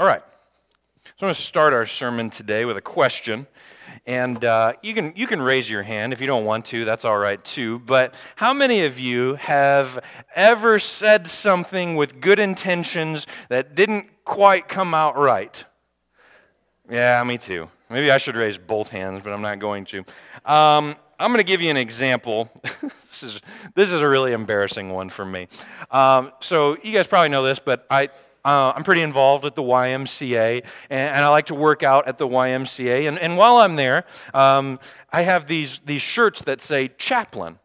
All right. So I'm going to start our sermon today with a question. And uh, you, can, you can raise your hand if you don't want to, that's all right too. But how many of you have ever said something with good intentions that didn't quite come out right? Yeah, me too. Maybe I should raise both hands, but I'm not going to. Um, I'm going to give you an example. this, is, this is a really embarrassing one for me. Um, so, you guys probably know this, but I, uh, I'm pretty involved at the YMCA, and, and, I like to work out at the YMCA. And, and while I'm there, um, I have these, these shirts that say chaplain.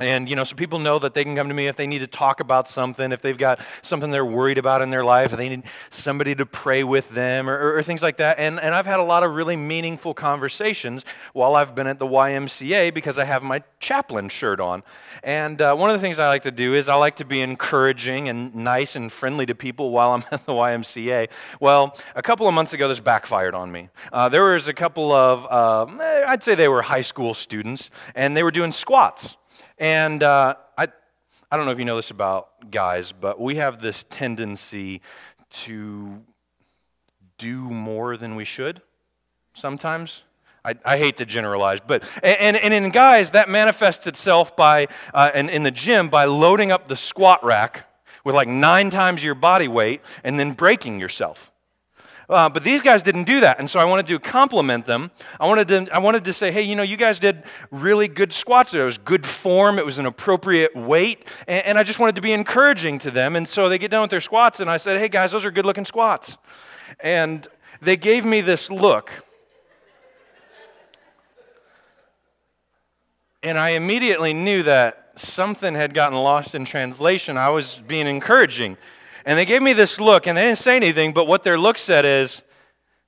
And, you know, so people know that they can come to me if they need to talk about something, if they've got something they're worried about in their life, if they need somebody to pray with them, or, or, or things like that. And, and I've had a lot of really meaningful conversations while I've been at the YMCA because I have my chaplain shirt on. And uh, one of the things I like to do is I like to be encouraging and nice and friendly to people while I'm at the YMCA. Well, a couple of months ago, this backfired on me. Uh, there was a couple of, uh, I'd say they were high school students, and they were doing squats. And uh, I, I don't know if you know this about guys, but we have this tendency to do more than we should sometimes. I, I, hate to generalize, but and, and in guys that manifests itself by uh, in, in the gym by loading up the squat rack with like nine times your body weight and then breaking yourself. Uh, but these guys didn't do that. And so I wanted to compliment them. I wanted to, I wanted to say, hey, you know, you guys did really good squats. It was good form, it was an appropriate weight. And, and I just wanted to be encouraging to them. And so they get done with their squats, and I said, hey, guys, those are good looking squats. And they gave me this look. And I immediately knew that something had gotten lost in translation. I was being encouraging. And they gave me this look, and they didn't say anything, but what their look said is,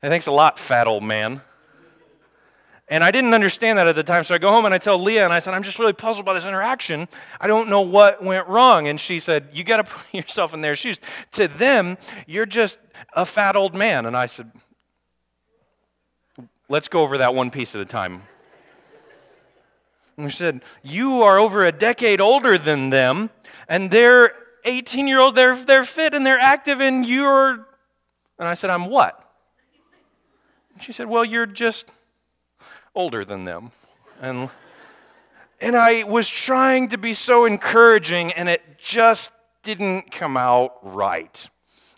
hey, thanks a lot, fat old man. And I didn't understand that at the time, so I go home and I tell Leah, and I said, I'm just really puzzled by this interaction. I don't know what went wrong. And she said, You got to put yourself in their shoes. To them, you're just a fat old man. And I said, Let's go over that one piece at a time. And she said, You are over a decade older than them, and they're 18 year old, they're, they're fit and they're active, and you're. And I said, I'm what? And she said, Well, you're just older than them. And, and I was trying to be so encouraging, and it just didn't come out right.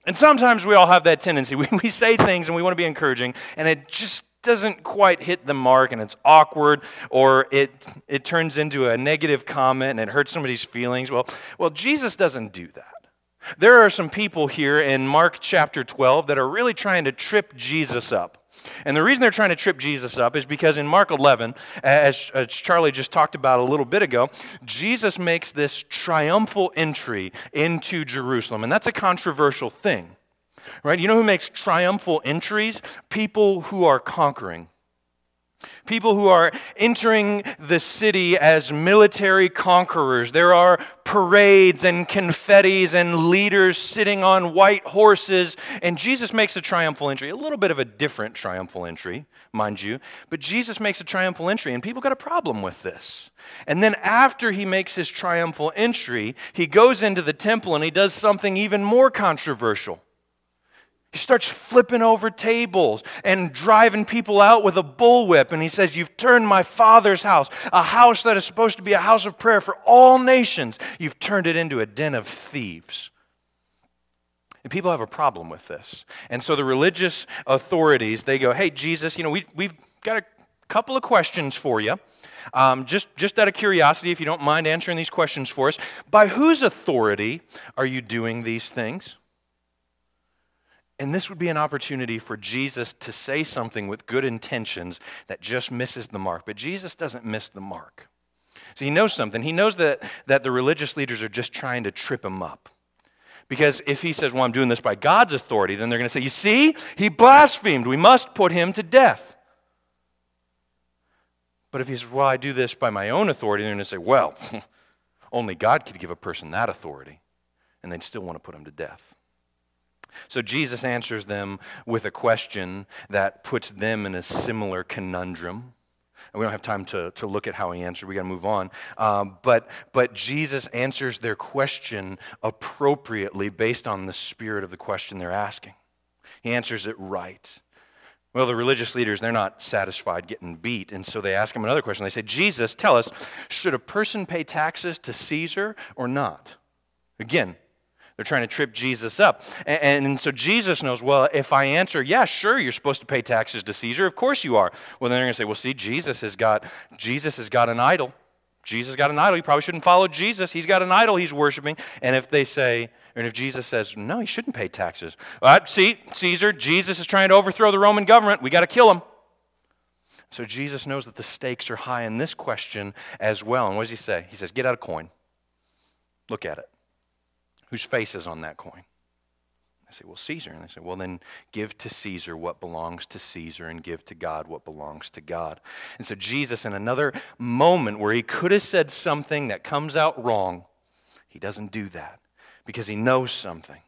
And sometimes we all have that tendency. We, we say things and we want to be encouraging, and it just doesn't quite hit the mark and it's awkward or it, it turns into a negative comment and it hurts somebody's feelings. Well, well, Jesus doesn't do that. There are some people here in Mark chapter 12 that are really trying to trip Jesus up. And the reason they're trying to trip Jesus up is because in Mark 11, as, as, Charlie just talked about a little bit ago, Jesus makes this triumphal entry into Jerusalem. And that's a controversial thing right? You know who makes triumphal entries? People who are conquering. People who are entering the city as military conquerors. There are parades and confettis and leaders sitting on white horses. And Jesus makes a triumphal entry, a little bit of a different triumphal entry, mind you. But Jesus makes a triumphal entry, and people got a problem with this. And then after he makes his triumphal entry, he goes into the temple and he does something even more controversial. He starts flipping over tables and driving people out with a bullwhip. And he says, You've turned my father's house, a house that is supposed to be a house of prayer for all nations, you've turned it into a den of thieves. And people have a problem with this. And so the religious authorities, they go, Hey, Jesus, you know, we, we've got a couple of questions for you. Um, just, just out of curiosity, if you don't mind answering these questions for us, by whose authority are you doing these things? And this would be an opportunity for Jesus to say something with good intentions that just misses the mark. But Jesus doesn't miss the mark. So he knows something. He knows that, that the religious leaders are just trying to trip him up. Because if he says, Well, I'm doing this by God's authority, then they're going to say, You see, he blasphemed. We must put him to death. But if he says, Well, I do this by my own authority, they're going to say, Well, only God could give a person that authority. And they'd still want to put him to death. So Jesus answers them with a question that puts them in a similar conundrum. And we don't have time to, to look at how he answered. We got to move on. Um, but, but Jesus answers their question appropriately based on the spirit of the question they're asking. He answers it right. Well, the religious leaders, they're not satisfied getting beat, and so they ask him another question. They say, Jesus, tell us, should a person pay taxes to Caesar or not? Again, they're trying to trip Jesus up. And, and, so Jesus knows, well, if I answer, yeah, sure, you're supposed to pay taxes to Caesar. Of course you are. Well, then they're going to say, well, see, Jesus has got Jesus has got an idol. Jesus got an idol. You probably shouldn't follow Jesus. He's got an idol he's worshiping. And if they say, and if Jesus says, no, he shouldn't pay taxes. Well, see, Caesar, Jesus is trying to overthrow the Roman government. We got to kill him. So Jesus knows that the stakes are high in this question as well. And what does he say? He says, get out a coin. Look at it. Whose face is on that coin? I say, well, Caesar. And they say, well, then give to Caesar what belongs to Caesar and give to God what belongs to God. And so Jesus, in another moment where he could have said something that comes out wrong, he doesn't do that because he knows something.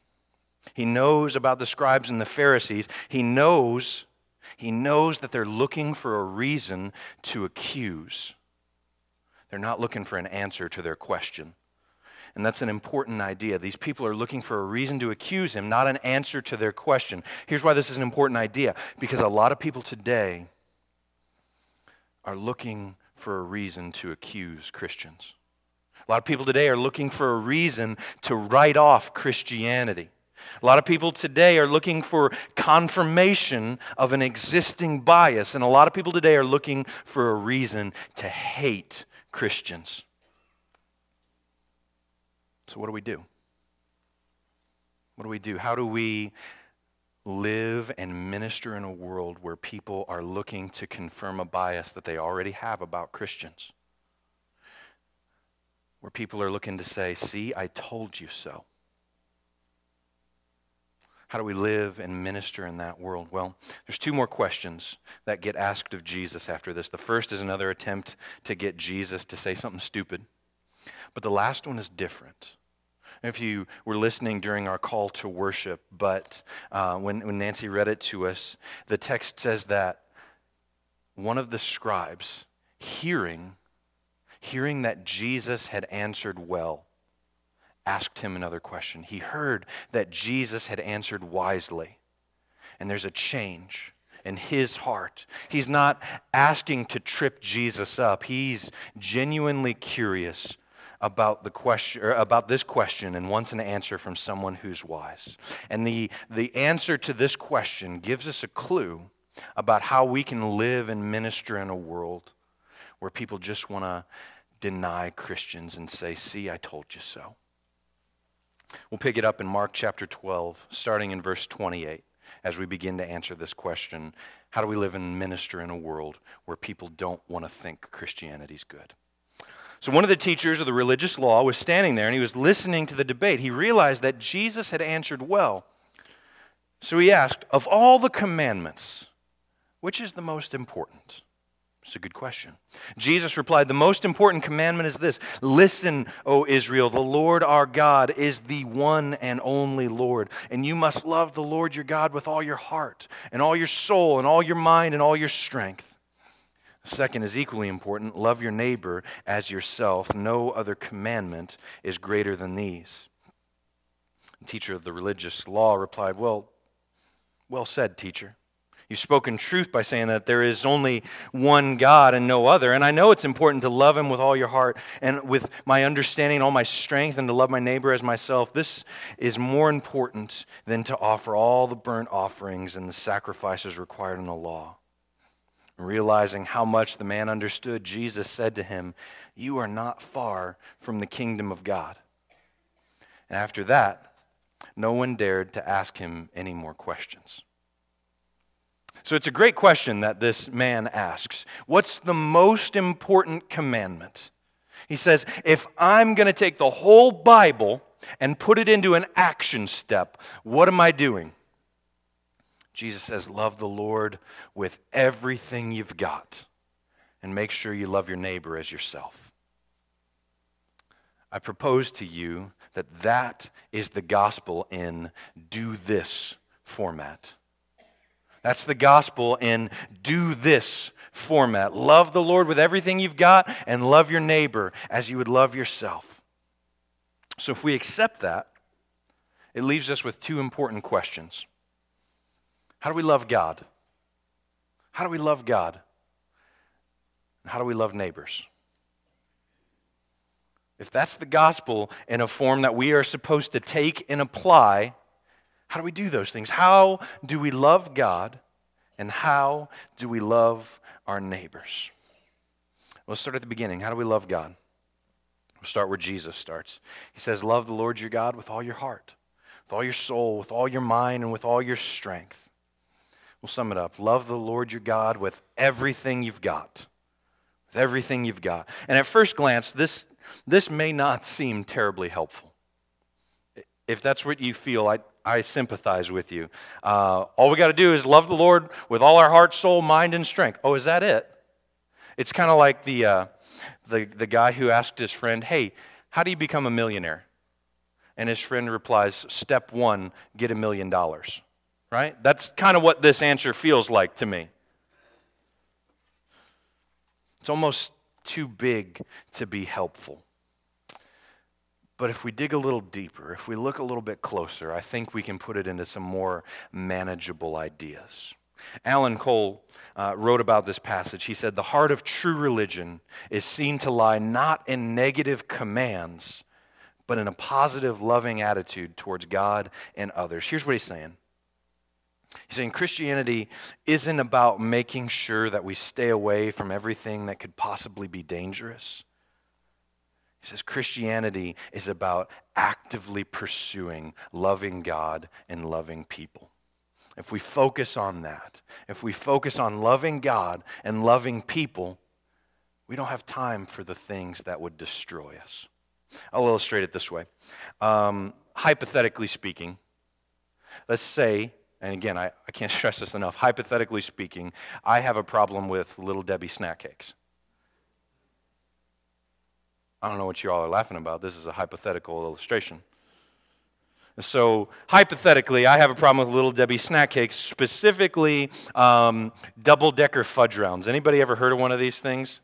He knows about the scribes and the Pharisees. He knows, he knows that they're looking for a reason to accuse. They're not looking for an answer to their question. And that's an important idea. These people are looking for a reason to accuse him, not an answer to their question. Here's why this is an important idea because a lot of people today are looking for a reason to accuse Christians. A lot of people today are looking for a reason to write off Christianity. A lot of people today are looking for confirmation of an existing bias, and a lot of people today are looking for a reason to hate Christians. So, what do we do? What do we do? How do we live and minister in a world where people are looking to confirm a bias that they already have about Christians? where people are looking to say, See, I told you so. How do we live and minister in that world? Well, there's two more questions that get asked of Jesus after this. The first is another attempt to get Jesus to say something stupid, but the last one is different. If you were listening during our call to worship, but uh, when, when Nancy read it to us, the text says that one of the scribes, hearing hearing that Jesus had answered well, asked him another question. He heard that Jesus had answered wisely, and there's a change in his heart. He's not asking to trip Jesus up. He's genuinely curious about the question about this question and wants an answer from someone who's wise. And the, the answer to this question gives us a clue about how we can live and minister in a world where people just want to deny Christians and say, See, I told you so. We'll pick it up in Mark chapter 12, starting in verse 28, as we begin to answer this question How do we live and minister in a world where people don't want to think Christianity's good? So, one of the teachers of the religious law was standing there and he was listening to the debate. He realized that Jesus had answered well. So he asked, Of all the commandments, which is the most important? It's a good question. Jesus replied, The most important commandment is this Listen, O Israel, the Lord our God is the one and only Lord. And you must love the Lord your God with all your heart, and all your soul, and all your mind, and all your strength. Second is equally important love your neighbor as yourself. No other commandment is greater than these. The teacher of the religious law replied, Well, well said, teacher. You've spoken truth by saying that there is only one God and no other. And I know it's important to love Him with all your heart and with my understanding, all my strength, and to love my neighbor as myself. This is more important than to offer all the burnt offerings and the sacrifices required in the law. Realizing how much the man understood, Jesus said to him, You are not far from the kingdom of God. And after that, no one dared to ask him any more questions. So it's a great question that this man asks. What's the most important commandment? He says, if I'm going to take the whole Bible and put it into an action step, what am I doing? Jesus says, Love the Lord with everything you've got and make sure you love your neighbor as yourself. I propose to you that that is the gospel in do this format. That's the gospel in do this format. Love the Lord with everything you've got and love your neighbor as you would love yourself. So if we accept that, it leaves us with two important questions. How do we love God? How do we love God? And how do we love neighbors? If that's the gospel in a form that we are supposed to take and apply, how do we do those things? How do we love God? And how do we love our neighbors? Let's start at the beginning. How do we love God? We'll start where Jesus starts. He says, Love the Lord your God with all your heart, with all your soul, with all your mind, and with all your strength. We'll sum it up. Love the Lord your God with everything you've got. With everything you've got. And at first glance, this, this may not seem terribly helpful. If that's what you feel, I, I sympathize with you. Uh, all we got to do is love the Lord with all our heart, soul, mind, and strength. Oh, is that it? It's kind of like the, uh, the, the guy who asked his friend, Hey, how do you become a millionaire? And his friend replies, Step one, get a million dollars. Right? That's kind of what this answer feels like to me. It's almost too big to be helpful. But if we dig a little deeper, if we look a little bit closer, I think we can put it into some more manageable ideas. Alan Cole uh, wrote about this passage. He said, The heart of true religion is seen to lie not in negative commands, but in a positive, loving attitude towards God and others. Here's what he's saying He's saying Christianity isn't about making sure that we stay away from everything that could possibly be dangerous. He says Christianity is about actively pursuing loving God and loving people. If we focus on that, if we focus on loving God and loving people, we don't have time for the things that would destroy us. I'll illustrate it this way. Um, hypothetically speaking, let's say, and again, I, I can't stress this enough, hypothetically speaking, I have a problem with Little Debbie snack cakes. I don't know what you all are laughing about. This is a hypothetical illustration. So, hypothetically, I have a problem with Little Debbie snack cakes, specifically um, double decker fudge rounds. Anybody ever heard of one of these things?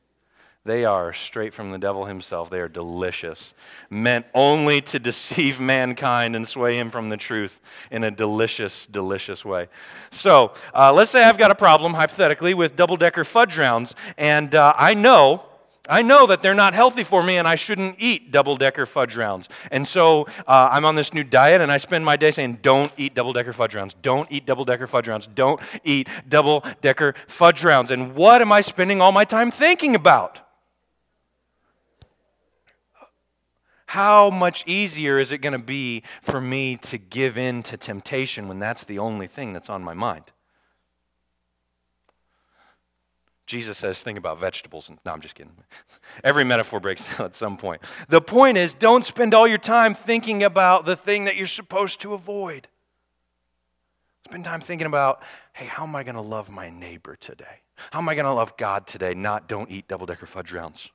They are straight from the devil himself. They are delicious, meant only to deceive mankind and sway him from the truth in a delicious, delicious way. So, uh, let's say I've got a problem, hypothetically, with double decker fudge rounds, and uh, I know I know that they're not healthy for me and I shouldn't eat double decker fudge rounds. And so uh, I'm on this new diet and I spend my day saying, don't eat double decker fudge rounds. Don't eat double decker fudge rounds. Don't eat double decker fudge rounds. And what am I spending all my time thinking about? How much easier is it going to be for me to give in to temptation when that's the only thing that's on my mind? Jesus says, think about vegetables. No, I'm just kidding. Every metaphor breaks down at some point. The point is, don't spend all your time thinking about the thing that you're supposed to avoid. Spend time thinking about, hey, how am I going to love my neighbor today? How am I going to love God today? Not don't eat double decker fudge rounds.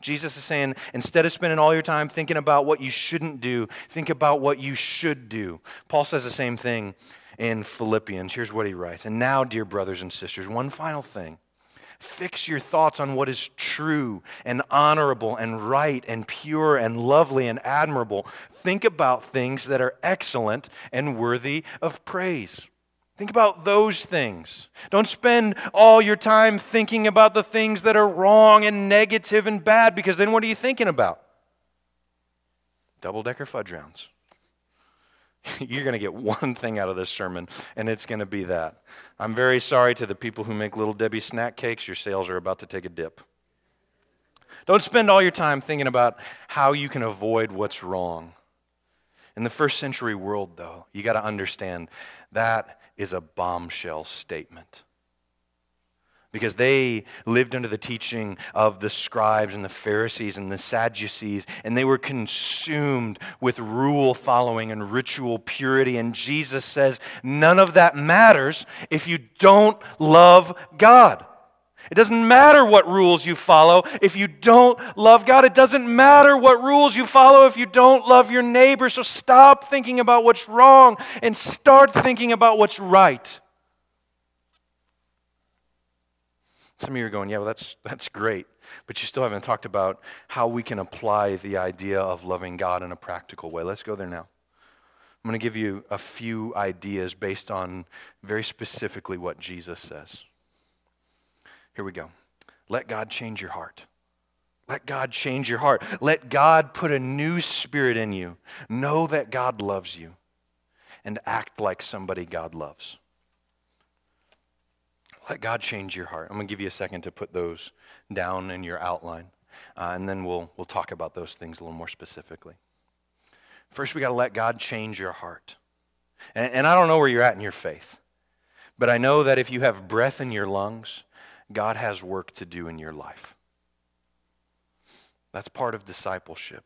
Jesus is saying, instead of spending all your time thinking about what you shouldn't do, think about what you should do. Paul says the same thing in Philippians. Here's what he writes. And now, dear brothers and sisters, one final thing. Fix your thoughts on what is true and honorable and right and pure and lovely and admirable. Think about things that are excellent and worthy of praise. Think about those things. Don't spend all your time thinking about the things that are wrong and negative and bad because then what are you thinking about? Double decker fudge rounds. You're going to get one thing out of this sermon, and it's going to be that. I'm very sorry to the people who make Little Debbie snack cakes. Your sales are about to take a dip. Don't spend all your time thinking about how you can avoid what's wrong. In the first century world, though, you got to understand that is a bombshell statement because they lived under the teaching of the scribes and the Pharisees and the Sadducees, and they were consumed with rule following and ritual purity. And Jesus says, none of that matters if you don't love God. It doesn't matter what rules you follow if you don't love God. It doesn't matter what rules you follow if you don't love your neighbor. So stop thinking about what's wrong and start thinking about what's right. Some of you are going, yeah, well, that's, that's great. But you still haven't talked about how we can apply the idea of loving God in a practical way. Let's go there now. I'm going to give you a few ideas based on very specifically what Jesus says. Here we go. Let God change your heart. Let God change your heart. Let God put a new spirit in you. Know that God loves you and act like somebody God loves. Let God change your heart. I'm going to give you a second to put those down in your outline, uh, and then we'll, we'll talk about those things a little more specifically. First, we got to let God change your heart. And, and I don't know where you're at in your faith, but I know that if you have breath in your lungs, God has work to do in your life. That's part of discipleship.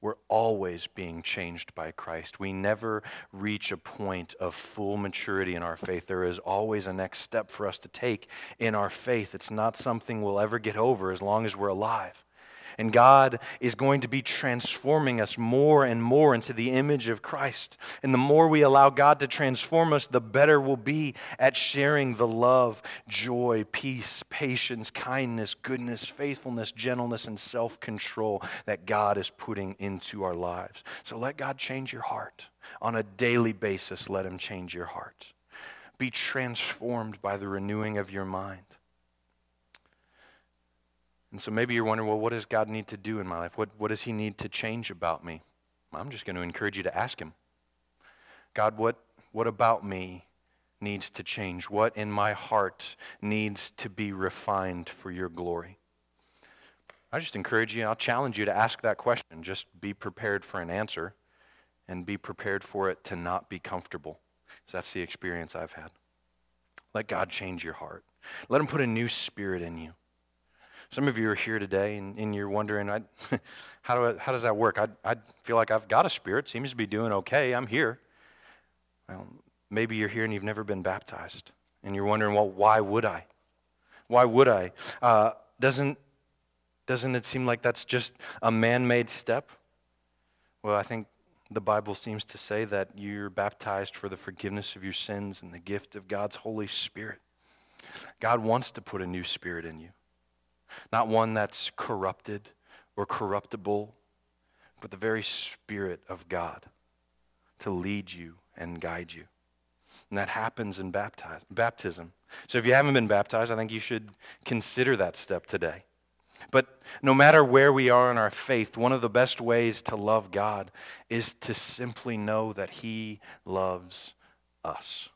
We're always being changed by Christ. We never reach a point of full maturity in our faith. There is always a next step for us to take in our faith. It's not something we'll ever get over as long as we're alive. And God is going to be transforming us more and more into the image of Christ. And the more we allow God to transform us, the better we'll be at sharing the love, joy, peace, patience, kindness, goodness, faithfulness, gentleness, and self control that God is putting into our lives. So let God change your heart. On a daily basis, let Him change your heart. Be transformed by the renewing of your mind. And so maybe you're wondering, well, what does God need to do in my life? What, what does He need to change about me? I'm just going to encourage you to ask Him God, what, what about me needs to change? What in my heart needs to be refined for your glory? I just encourage you, I'll challenge you to ask that question. Just be prepared for an answer and be prepared for it to not be comfortable. Because that's the experience I've had. Let God change your heart. Let Him put a new spirit in you. Some of you are here today and, and you're wondering, I, how, do I, how does that work? I, I feel like I've got a spirit, seems to be doing okay, I'm here. Well, maybe you're here and you've never been baptized. And you're wondering, well, why would I? Why would I? Uh, doesn't, doesn't it seem like that's just a man made step? Well, I think the Bible seems to say that you're baptized for the forgiveness of your sins and the gift of God's Holy Spirit. God wants to put a new spirit in you not one that's corrupted or corruptible, but the very Spirit of God to lead you and guide you. And that happens in baptize, baptism. So if you haven't been baptized, I think you should consider that step today. But no matter where we are in our faith, one of the best ways to love God is to simply know that He loves us.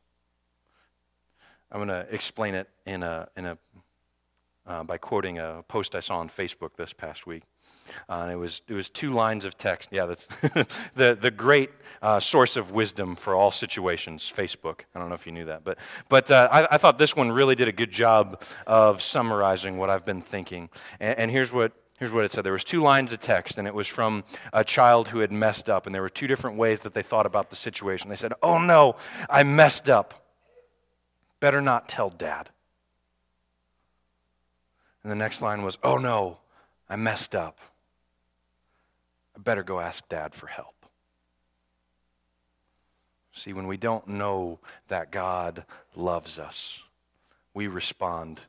I'm going to explain it in a, in a uh, by quoting a post I saw on Facebook this past week. Uh, and it was, it was two lines of text. Yeah, that's the, the great uh, source of wisdom for all situations, Facebook. I don't know if you knew that. But, but uh, I, I, thought this one really did a good job of summarizing what I've been thinking. And, and here's, what, here's what it said there was two lines of text, and it was from a child who had messed up. And there were two different ways that they thought about the situation. They said, Oh no, I messed up. Better not tell dad. And the next line was, Oh no, I messed up. I better go ask dad for help. See, when we don't know that God loves us, we respond,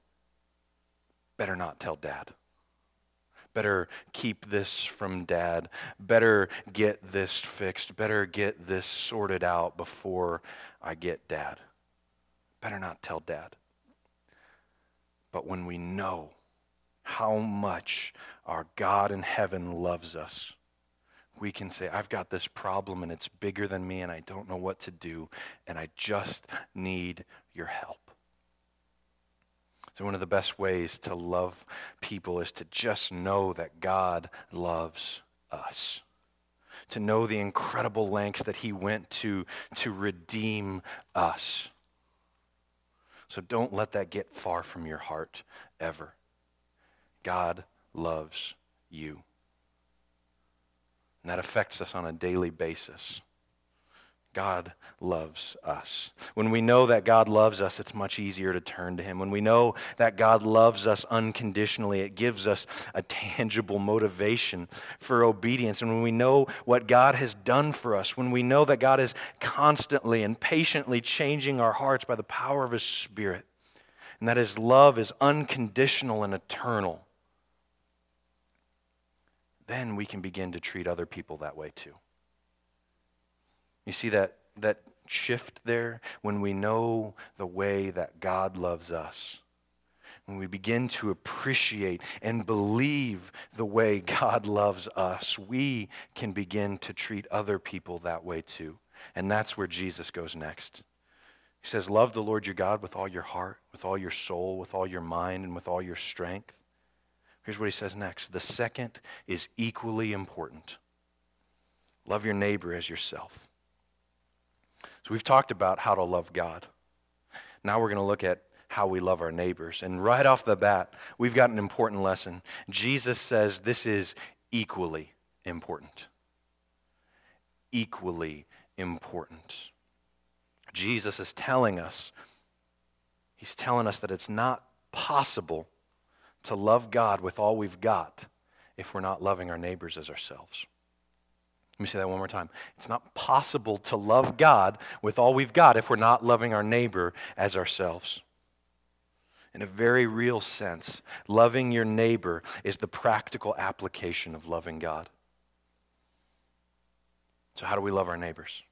Better not tell dad. Better keep this from dad. Better get this fixed. Better get this sorted out before I get dad. Better not tell dad. But when we know how much our God in heaven loves us, we can say, I've got this problem and it's bigger than me and I don't know what to do and I just need your help. So, one of the best ways to love people is to just know that God loves us. To know the incredible lengths that He went to to redeem us. So, don't let that get far from your heart ever. God loves you. And that affects us on a daily basis. God loves us. When we know that God loves us, it's much easier to turn to Him. When we know that God loves us unconditionally, it gives us a tangible motivation for obedience. And when we know what God has done for us, when we know that God is constantly and patiently changing our hearts by the power of His Spirit, and that His love is unconditional and eternal, then we can begin to treat other people that way too. You see that, that shift there? When we know the way that God loves us, when we begin to appreciate and believe the way God loves us, we can begin to treat other people that way too. And that's where Jesus goes next. He says, Love the Lord your God with all your heart, with all your soul, with all your mind, and with all your strength. Here's what he says next. The second is equally important love your neighbor as yourself. So we've talked about how to love God. Now we're going to look at how we love our neighbors. And right off the bat, we've got an important lesson. Jesus says this is equally important. Equally important. Jesus is telling us, he's telling us that it's not possible to love God with all we've got if we're not loving our neighbors as ourselves. Let me say that one more time. It's not possible to love God with all we've got if we're not loving our neighbor as ourselves. In a very real sense, loving your neighbor is the practical application of loving God. So, how do we love our neighbors?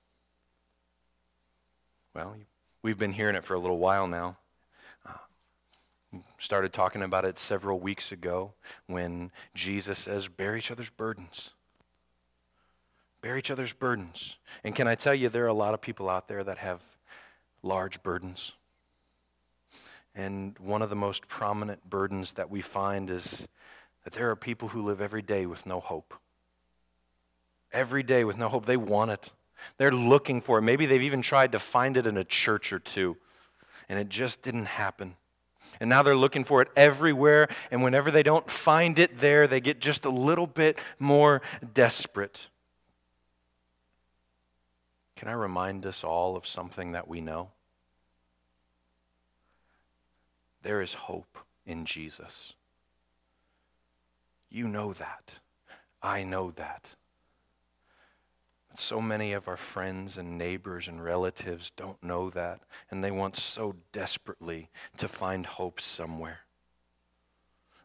Well, we've been hearing it for a little while now. Started talking about it several weeks ago when Jesus says, Bear each other's burdens. Bear each other's burdens. And can I tell you, there are a lot of people out there that have large burdens. And one of the most prominent burdens that we find is that there are people who live every day with no hope. Every day with no hope. They want it, they're looking for it. Maybe they've even tried to find it in a church or two, and it just didn't happen. And now they're looking for it everywhere, and whenever they don't find it there, they get just a little bit more desperate. Can I remind us all of something that we know? There is hope in Jesus. You know that. I know that. So many of our friends and neighbors and relatives don't know that, and they want so desperately to find hope somewhere.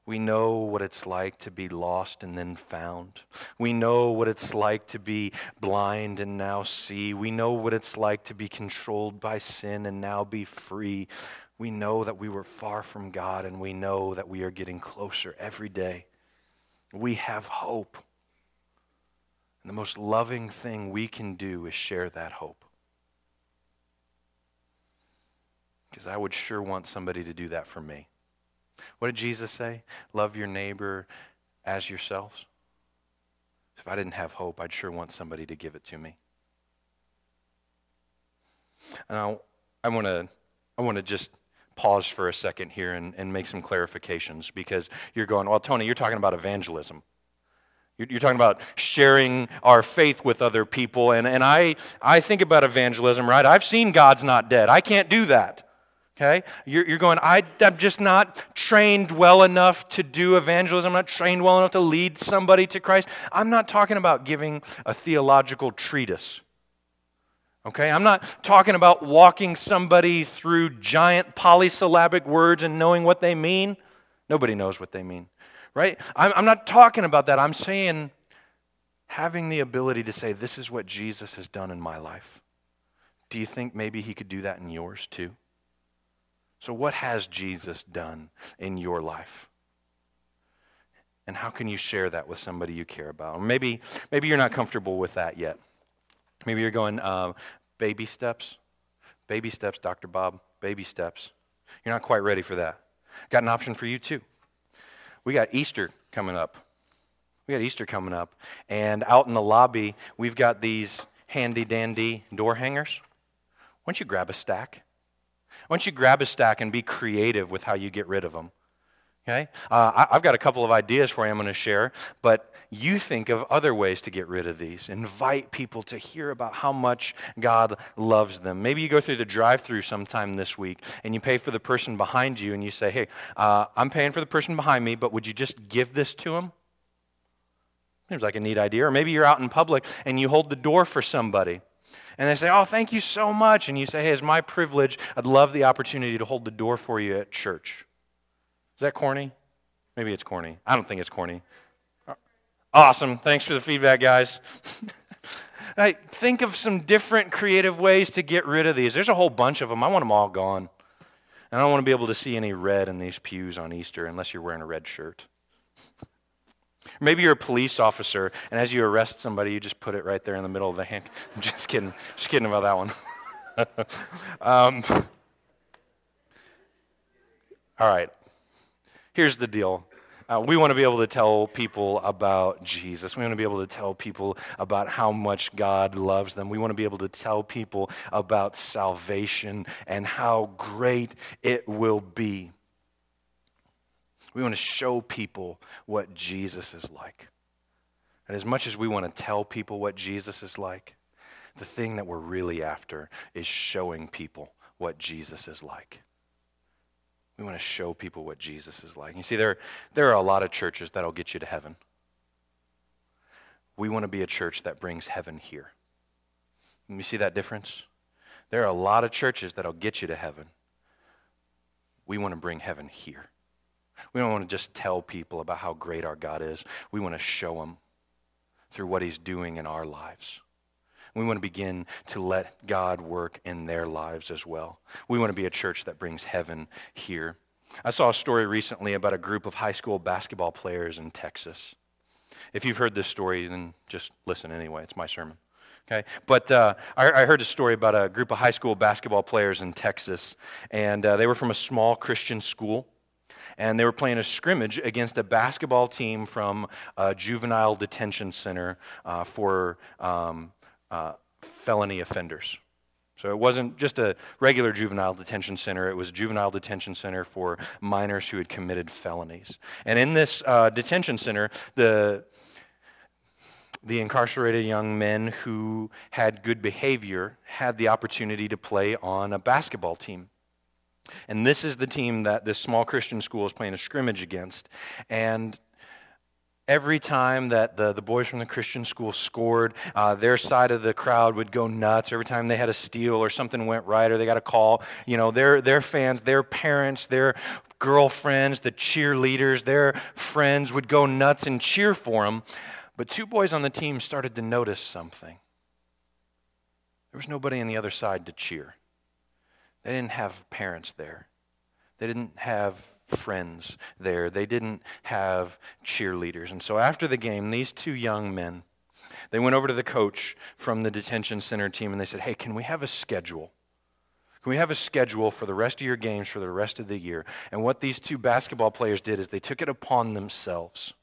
We know what it's like to be lost and then found. We know what it's like to be blind and now see. We know what it's like to be controlled by sin and now be free. We know that we were far from God and we know that we are getting closer every day. We have hope. And the most loving thing we can do is share that hope. Because I would sure want somebody to do that for me. What did Jesus say? Love your neighbor as yourselves. If I didn't have hope, I'd sure want somebody to give it to me. Now, I want to I want to just pause for a second here and, and make some clarifications because you're going, well, Tony, you're talking about evangelism. You're, talking about sharing our faith with other people. And, and I, I think about evangelism, right? I've seen God's not dead. I can't do that. Okay? You're, you're going, I, I'm just not trained well enough to do evangelism. I'm not trained well enough to lead somebody to Christ. I'm not talking about giving a theological treatise. Okay? I'm not talking about walking somebody through giant polysyllabic words and knowing what they mean. Nobody knows what they mean. Right? I'm, I'm not talking about that. I'm saying having the ability to say, This is what Jesus has done in my life. Do you think maybe he could do that in yours too? So, what has Jesus done in your life? And how can you share that with somebody you care about? Or maybe, maybe you're not comfortable with that yet. Maybe you're going, uh, baby steps. Baby steps, Dr. Bob. Baby steps. You're not quite ready for that. Got an option for you, too. We got Easter coming up. We got Easter coming up. And out in the lobby, we've got these handy dandy door hangers. Why don't you grab a stack? Why don't you grab a stack and be creative with how you get rid of them? Okay? Uh, I, have got a couple of ideas for you I'm going to share, but you think of other ways to get rid of these. Invite people to hear about how much God loves them. Maybe you go through the drive through sometime this week and you pay for the person behind you and you say, hey, uh, I'm paying for the person behind me, but would you just give this to him? Seems like a neat idea. Or maybe you're out in public and you hold the door for somebody. And they say, Oh, thank you so much. And you say, Hey, it's my privilege. I'd love the opportunity to hold the door for you at church. Is that corny? Maybe it's corny. I don't think it's corny. Awesome. Thanks for the feedback, guys. Like, think of some different creative ways to get rid of these. There's a whole bunch of them. I want them all gone. And I don't want to be able to see any red in these pews on Easter unless you're wearing a red shirt. Maybe you're a police officer, and as you arrest somebody, you just put it right there in the middle of the hand. I'm just kidding. Just kidding about that one. um, all right. Here's the deal. Uh, we want to be able to tell people about Jesus. We want to be able to tell people about how much God loves them. We want to be able to tell people about salvation and how great it will be. We want to show people what Jesus is like. And as much as we want to tell people what Jesus is like, the thing that we're really after is showing people what Jesus is like. We want to show people what Jesus is like. You see, there, there are a lot of churches that'll get you to heaven. We want to be a church that brings heaven here. You see that difference? There are a lot of churches that'll get you to heaven. We want to bring heaven here. We don't want to just tell people about how great our God is. We want to show them through what He's doing in our lives. We want to begin to let God work in their lives as well. We want to be a church that brings heaven here. I saw a story recently about a group of high school basketball players in Texas. If you've heard this story, then just listen anyway. It's my sermon. Okay, but uh, I, I, heard a story about a group of high school basketball players in Texas, and uh, they were from a small Christian school, and they were playing a scrimmage against a basketball team from a juvenile detention center uh, for um, uh, felony offenders. So it wasn't just a regular juvenile detention center, it was a juvenile detention center for minors who had committed felonies. And in this uh, detention center, the, the incarcerated young men who had good behavior had the opportunity to play on a basketball team. And this is the team that this small Christian school is playing a scrimmage against. And Every time that the, the boys from the Christian school scored, uh, their side of the crowd would go nuts. Every time they had a steal or something went right or they got a call, you know, their, their fans, their parents, their girlfriends, the cheerleaders, their friends would go nuts and cheer for them. But two boys on the team started to notice something. There was nobody on the other side to cheer. They didn't have parents there. They didn't have friends there. They didn't have cheerleaders. And so after the game, these two young men, they went over to the coach from the detention center team and they said, "Hey, can we have a schedule?" Can we have a schedule for the rest of your games for the rest of the year? And what these two basketball players did is they took it upon themselves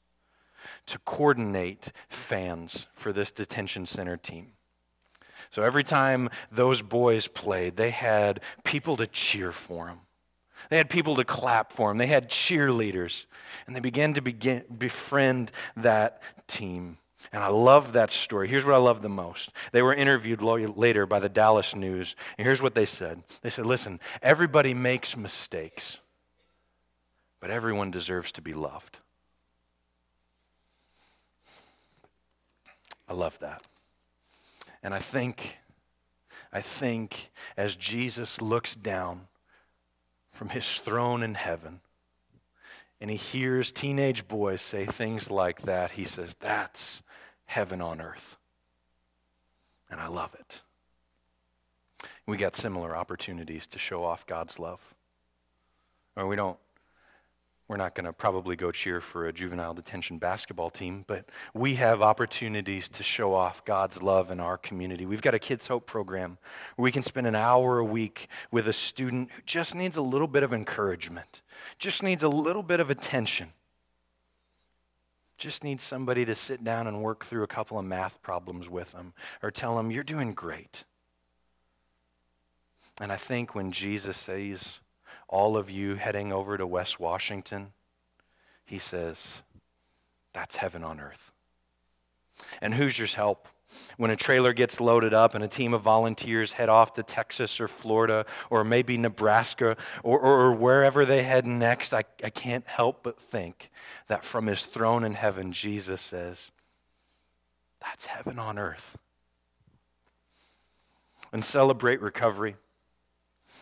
to coordinate fans for this detention center team. So every time those boys played, they had people to cheer for them. They had people to clap for them. They had cheerleaders. And they began to begin, befriend that team. And I love that story. Here's what I love the most. They were interviewed later by the Dallas News. And here's what they said They said, Listen, everybody makes mistakes, but everyone deserves to be loved. I love that. And I think, I think as Jesus looks down from his throne in heaven and he hears teenage boys say things like that, he says, That's heaven on earth. And I love it. We got similar opportunities to show off God's love. Or we don't we're not going to probably go cheer for a juvenile detention basketball team, but we have opportunities to show off God's love in our community. We've got a Kids Hope program where we can spend an hour a week with a student who just needs a little bit of encouragement, just needs a little bit of attention, just needs somebody to sit down and work through a couple of math problems with them or tell them, You're doing great. And I think when Jesus says, all of you heading over to West Washington, he says, that's heaven on earth. And Hoosiers help. When a trailer gets loaded up and a team of volunteers head off to Texas or Florida or maybe Nebraska or, or, or wherever they head next, I, I can't help but think that from his throne in heaven, Jesus says, That's heaven on earth. And celebrate recovery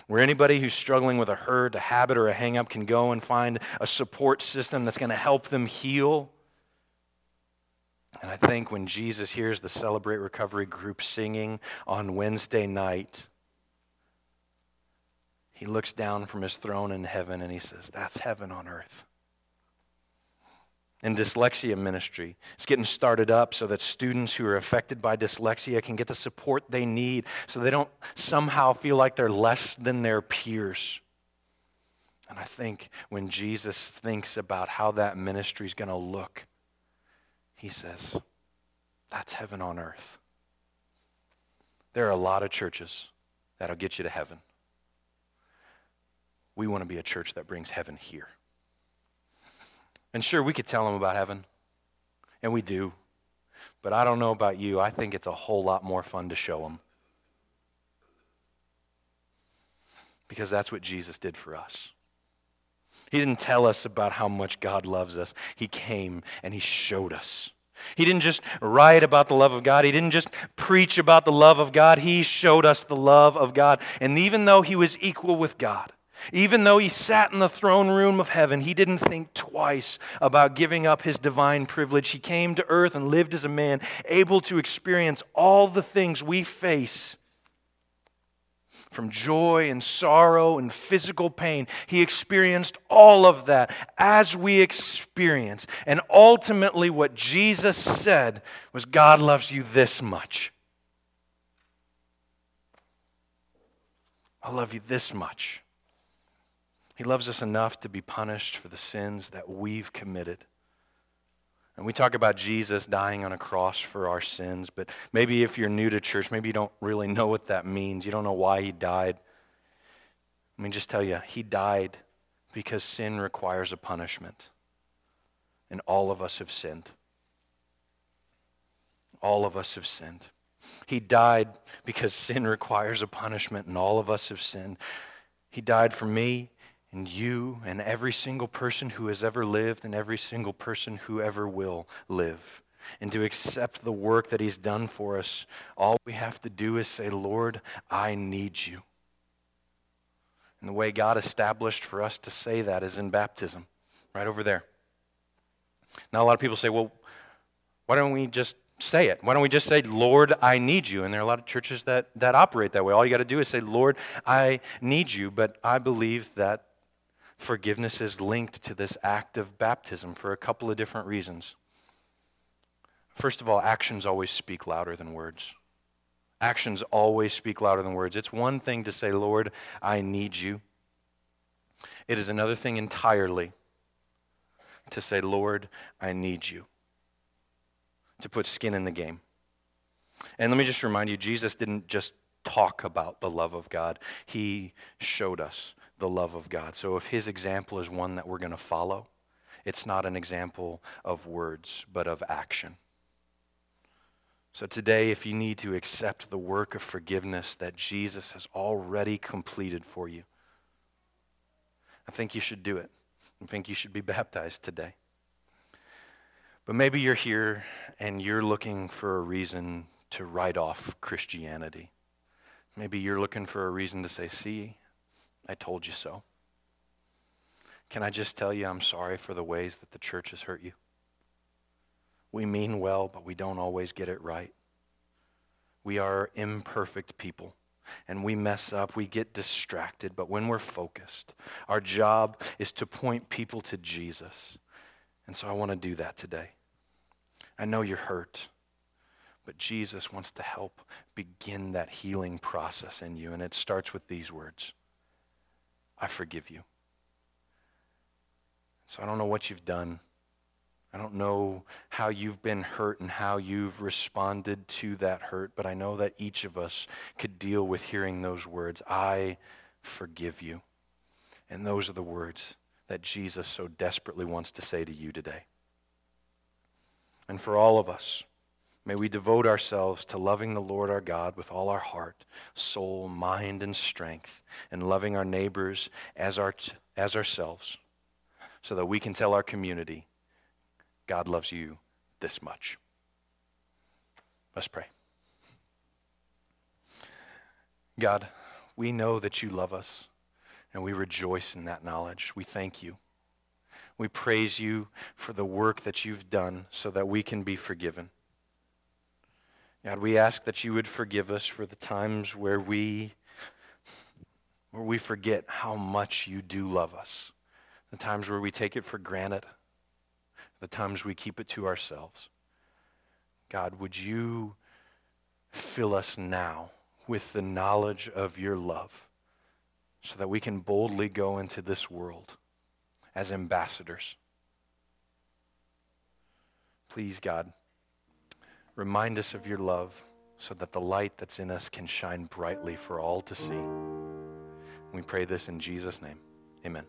where anybody who's struggling with a hurt, a habit, or a hangup can go and find a support system that's going to help them heal. And I think when Jesus hears the Celebrate Recovery group singing on Wednesday night, he looks down from his throne in heaven and he says, That's heaven on earth. And dyslexia ministry. It's getting started up so that students who are affected by dyslexia can get the support they need so they don't somehow feel like they're less than their peers. And I think when Jesus thinks about how that ministry is going to look, he says, That's heaven on earth. There are a lot of churches that'll get you to heaven. We want to be a church that brings heaven here. And sure, we could tell them about heaven, and we do. But I don't know about you. I think it's a whole lot more fun to show them. Because that's what Jesus did for us. He didn't tell us about how much God loves us, He came and He showed us. He didn't just write about the love of God. He didn't just preach about the love of God. He showed us the love of God. And even though he was equal with God, even though he sat in the throne room of heaven, he didn't think twice about giving up his divine privilege. He came to earth and lived as a man, able to experience all the things we face from joy and sorrow and physical pain. He experienced all of that as we experience. And ultimately, what Jesus said was God loves you this much. I love you this much. He loves us enough to be punished for the sins that we've committed. And we talk about Jesus dying on a cross for our sins, but maybe if you're new to church, maybe you don't really know what that means. You don't know why he died. Let me just tell you, he died because sin requires a punishment. And all of us have sinned. All of us have sinned. He died because sin requires a punishment, and all of us have sinned. He died for me and you and every single person who has ever lived and every single person who ever will live. And to accept the work that He's done for us, all we have to do is say, Lord, I need you. And the way God established for us to say that is in baptism, right over there. Now, a lot of people say, well, why don't we just say it? Why don't we just say, Lord, I need you? And there are a lot of churches that, that operate that way. All you got to do is say, Lord, I need you. But I believe that forgiveness is linked to this act of baptism for a couple of different reasons. First of all, actions always speak louder than words. Actions always speak louder than words. It's one thing to say, Lord, I need you. It is another thing entirely to say, Lord, I need you. To put skin in the game. And let me just remind you, Jesus didn't just talk about the love of God, He showed us the love of God. So if his example is one that we're going to follow, it's not an example of words, but of action. So today, if you need to accept the work of forgiveness that Jesus has already completed for you, I think you should do it. I think you should be baptized today. But maybe you're here and you're looking for a reason to write off Christianity. Maybe you're looking for a reason to say, see, I told you so. Can I just tell you, I'm sorry for the ways that the church has hurt you? We mean well, but we don't always get it right. We are imperfect people and we mess up, we get distracted, but when we're focused, our job is to point people to Jesus. And so I want to do that today. I know you're hurt, but Jesus wants to help begin that healing process in you, and it starts with these words I forgive you. So I don't know what you've done. I don't know how you've been hurt and how you've responded to that hurt, but I know that each of us could deal with hearing those words I forgive you. And those are the words that Jesus so desperately wants to say to you today. And for all of us, May we devote ourselves to loving the Lord our God with all our heart, soul, mind, and strength, and loving our neighbors as, our, as ourselves, so that we can tell our community, God loves you this much. Let's pray. God, we know that you love us, and we rejoice in that knowledge. We thank you. We praise you for the work that you've done so that we can be forgiven. God, we ask that you would forgive us for the times where we where we forget how much you do love us. The times where we take it for granted. The times we keep it to ourselves. God, would you fill us now with the knowledge of your love so that we can boldly go into this world as ambassadors. Please, God, remind us of your love so that the light that's in us can shine brightly for all to see. We pray this in Jesus' name. Amen.